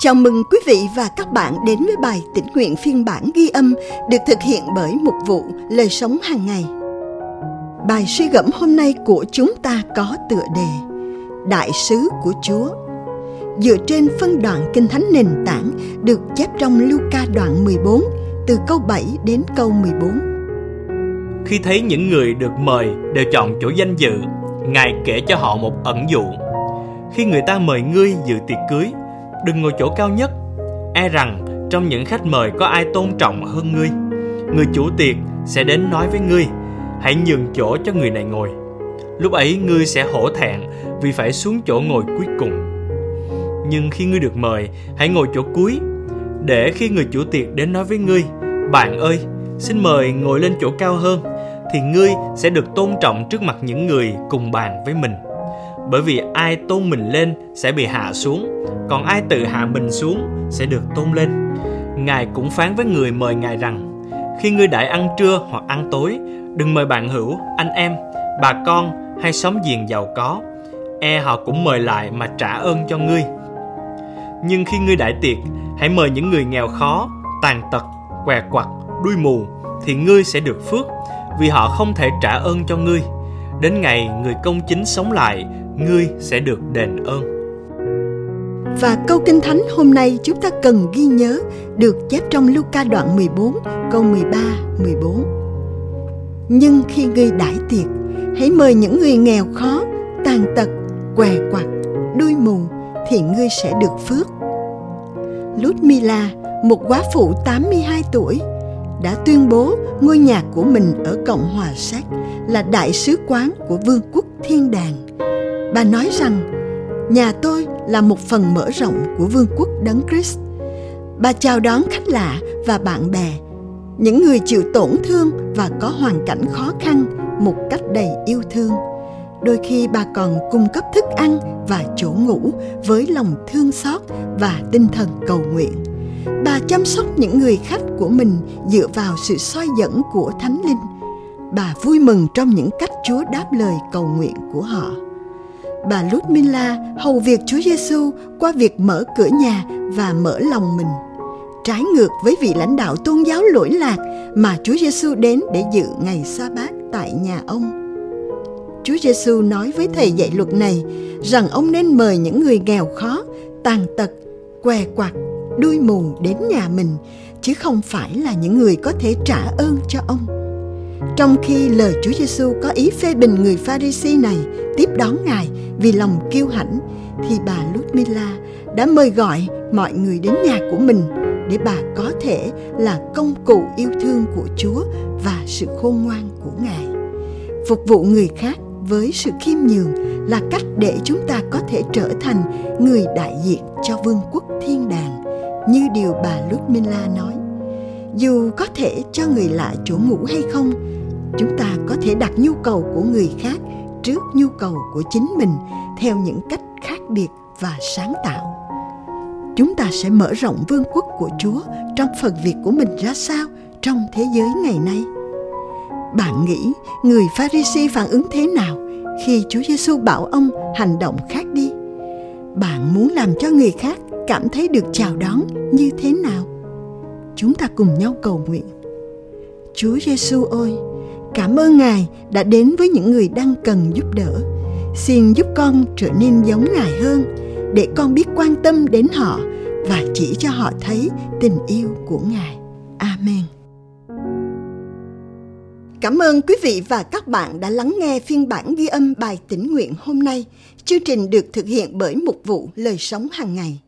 Chào mừng quý vị và các bạn đến với bài tĩnh nguyện phiên bản ghi âm được thực hiện bởi một vụ lời sống hàng ngày. Bài suy gẫm hôm nay của chúng ta có tựa đề Đại sứ của Chúa. Dựa trên phân đoạn Kinh Thánh nền tảng được chép trong Luca đoạn 14 từ câu 7 đến câu 14. Khi thấy những người được mời đều chọn chỗ danh dự, Ngài kể cho họ một ẩn dụ. Khi người ta mời ngươi dự tiệc cưới, đừng ngồi chỗ cao nhất. E rằng trong những khách mời có ai tôn trọng hơn ngươi. Người chủ tiệc sẽ đến nói với ngươi, hãy nhường chỗ cho người này ngồi. Lúc ấy ngươi sẽ hổ thẹn vì phải xuống chỗ ngồi cuối cùng. Nhưng khi ngươi được mời, hãy ngồi chỗ cuối, để khi người chủ tiệc đến nói với ngươi, bạn ơi, xin mời ngồi lên chỗ cao hơn, thì ngươi sẽ được tôn trọng trước mặt những người cùng bàn với mình bởi vì ai tôn mình lên sẽ bị hạ xuống, còn ai tự hạ mình xuống sẽ được tôn lên. Ngài cũng phán với người mời ngài rằng, khi ngươi đãi ăn trưa hoặc ăn tối, đừng mời bạn hữu, anh em, bà con hay xóm giềng giàu có. E họ cũng mời lại mà trả ơn cho ngươi. Nhưng khi ngươi đại tiệc, hãy mời những người nghèo khó, tàn tật, què quặt, đuôi mù thì ngươi sẽ được phước, vì họ không thể trả ơn cho ngươi. Đến ngày người công chính sống lại ngươi sẽ được đền ơn. Và câu kinh thánh hôm nay chúng ta cần ghi nhớ được chép trong Luca đoạn 14 câu 13 14. Nhưng khi ngươi đãi tiệc, hãy mời những người nghèo khó, tàn tật, què quặt, đuôi mù thì ngươi sẽ được phước. Ludmila, một quá phụ 82 tuổi, đã tuyên bố ngôi nhà của mình ở Cộng hòa Séc là đại sứ quán của Vương quốc Thiên Đàng bà nói rằng nhà tôi là một phần mở rộng của vương quốc đấng Christ. Bà chào đón khách lạ và bạn bè, những người chịu tổn thương và có hoàn cảnh khó khăn một cách đầy yêu thương. Đôi khi bà còn cung cấp thức ăn và chỗ ngủ với lòng thương xót và tinh thần cầu nguyện. Bà chăm sóc những người khách của mình dựa vào sự soi dẫn của Thánh Linh. Bà vui mừng trong những cách Chúa đáp lời cầu nguyện của họ bà Ludmilla hầu việc Chúa Giêsu qua việc mở cửa nhà và mở lòng mình. Trái ngược với vị lãnh đạo tôn giáo lỗi lạc mà Chúa Giêsu đến để dự ngày sa bát tại nhà ông. Chúa Giêsu nói với thầy dạy luật này rằng ông nên mời những người nghèo khó, tàn tật, què quặt, đuôi mù đến nhà mình chứ không phải là những người có thể trả ơn cho ông. Trong khi lời Chúa Giêsu có ý phê bình người Pharisee này tiếp đón Ngài vì lòng kiêu hãnh thì bà Ludmila đã mời gọi mọi người đến nhà của mình để bà có thể là công cụ yêu thương của Chúa và sự khôn ngoan của Ngài. Phục vụ người khác với sự khiêm nhường là cách để chúng ta có thể trở thành người đại diện cho vương quốc thiên đàng như điều bà Ludmila nói. Dù có thể cho người lạ chỗ ngủ hay không, chúng ta có thể đặt nhu cầu của người khác trước nhu cầu của chính mình theo những cách khác biệt và sáng tạo. Chúng ta sẽ mở rộng vương quốc của chúa trong phần việc của mình ra sao trong thế giới ngày nay. Bạn nghĩ người pharisee phản ứng thế nào khi chúa giêsu bảo ông hành động khác đi? Bạn muốn làm cho người khác cảm thấy được chào đón như thế nào? Chúng ta cùng nhau cầu nguyện. Chúa giêsu ơi Cảm ơn Ngài đã đến với những người đang cần giúp đỡ. Xin giúp con trở nên giống Ngài hơn, để con biết quan tâm đến họ và chỉ cho họ thấy tình yêu của Ngài. Amen. Cảm ơn quý vị và các bạn đã lắng nghe phiên bản ghi âm bài tĩnh nguyện hôm nay. Chương trình được thực hiện bởi mục vụ lời sống hàng ngày.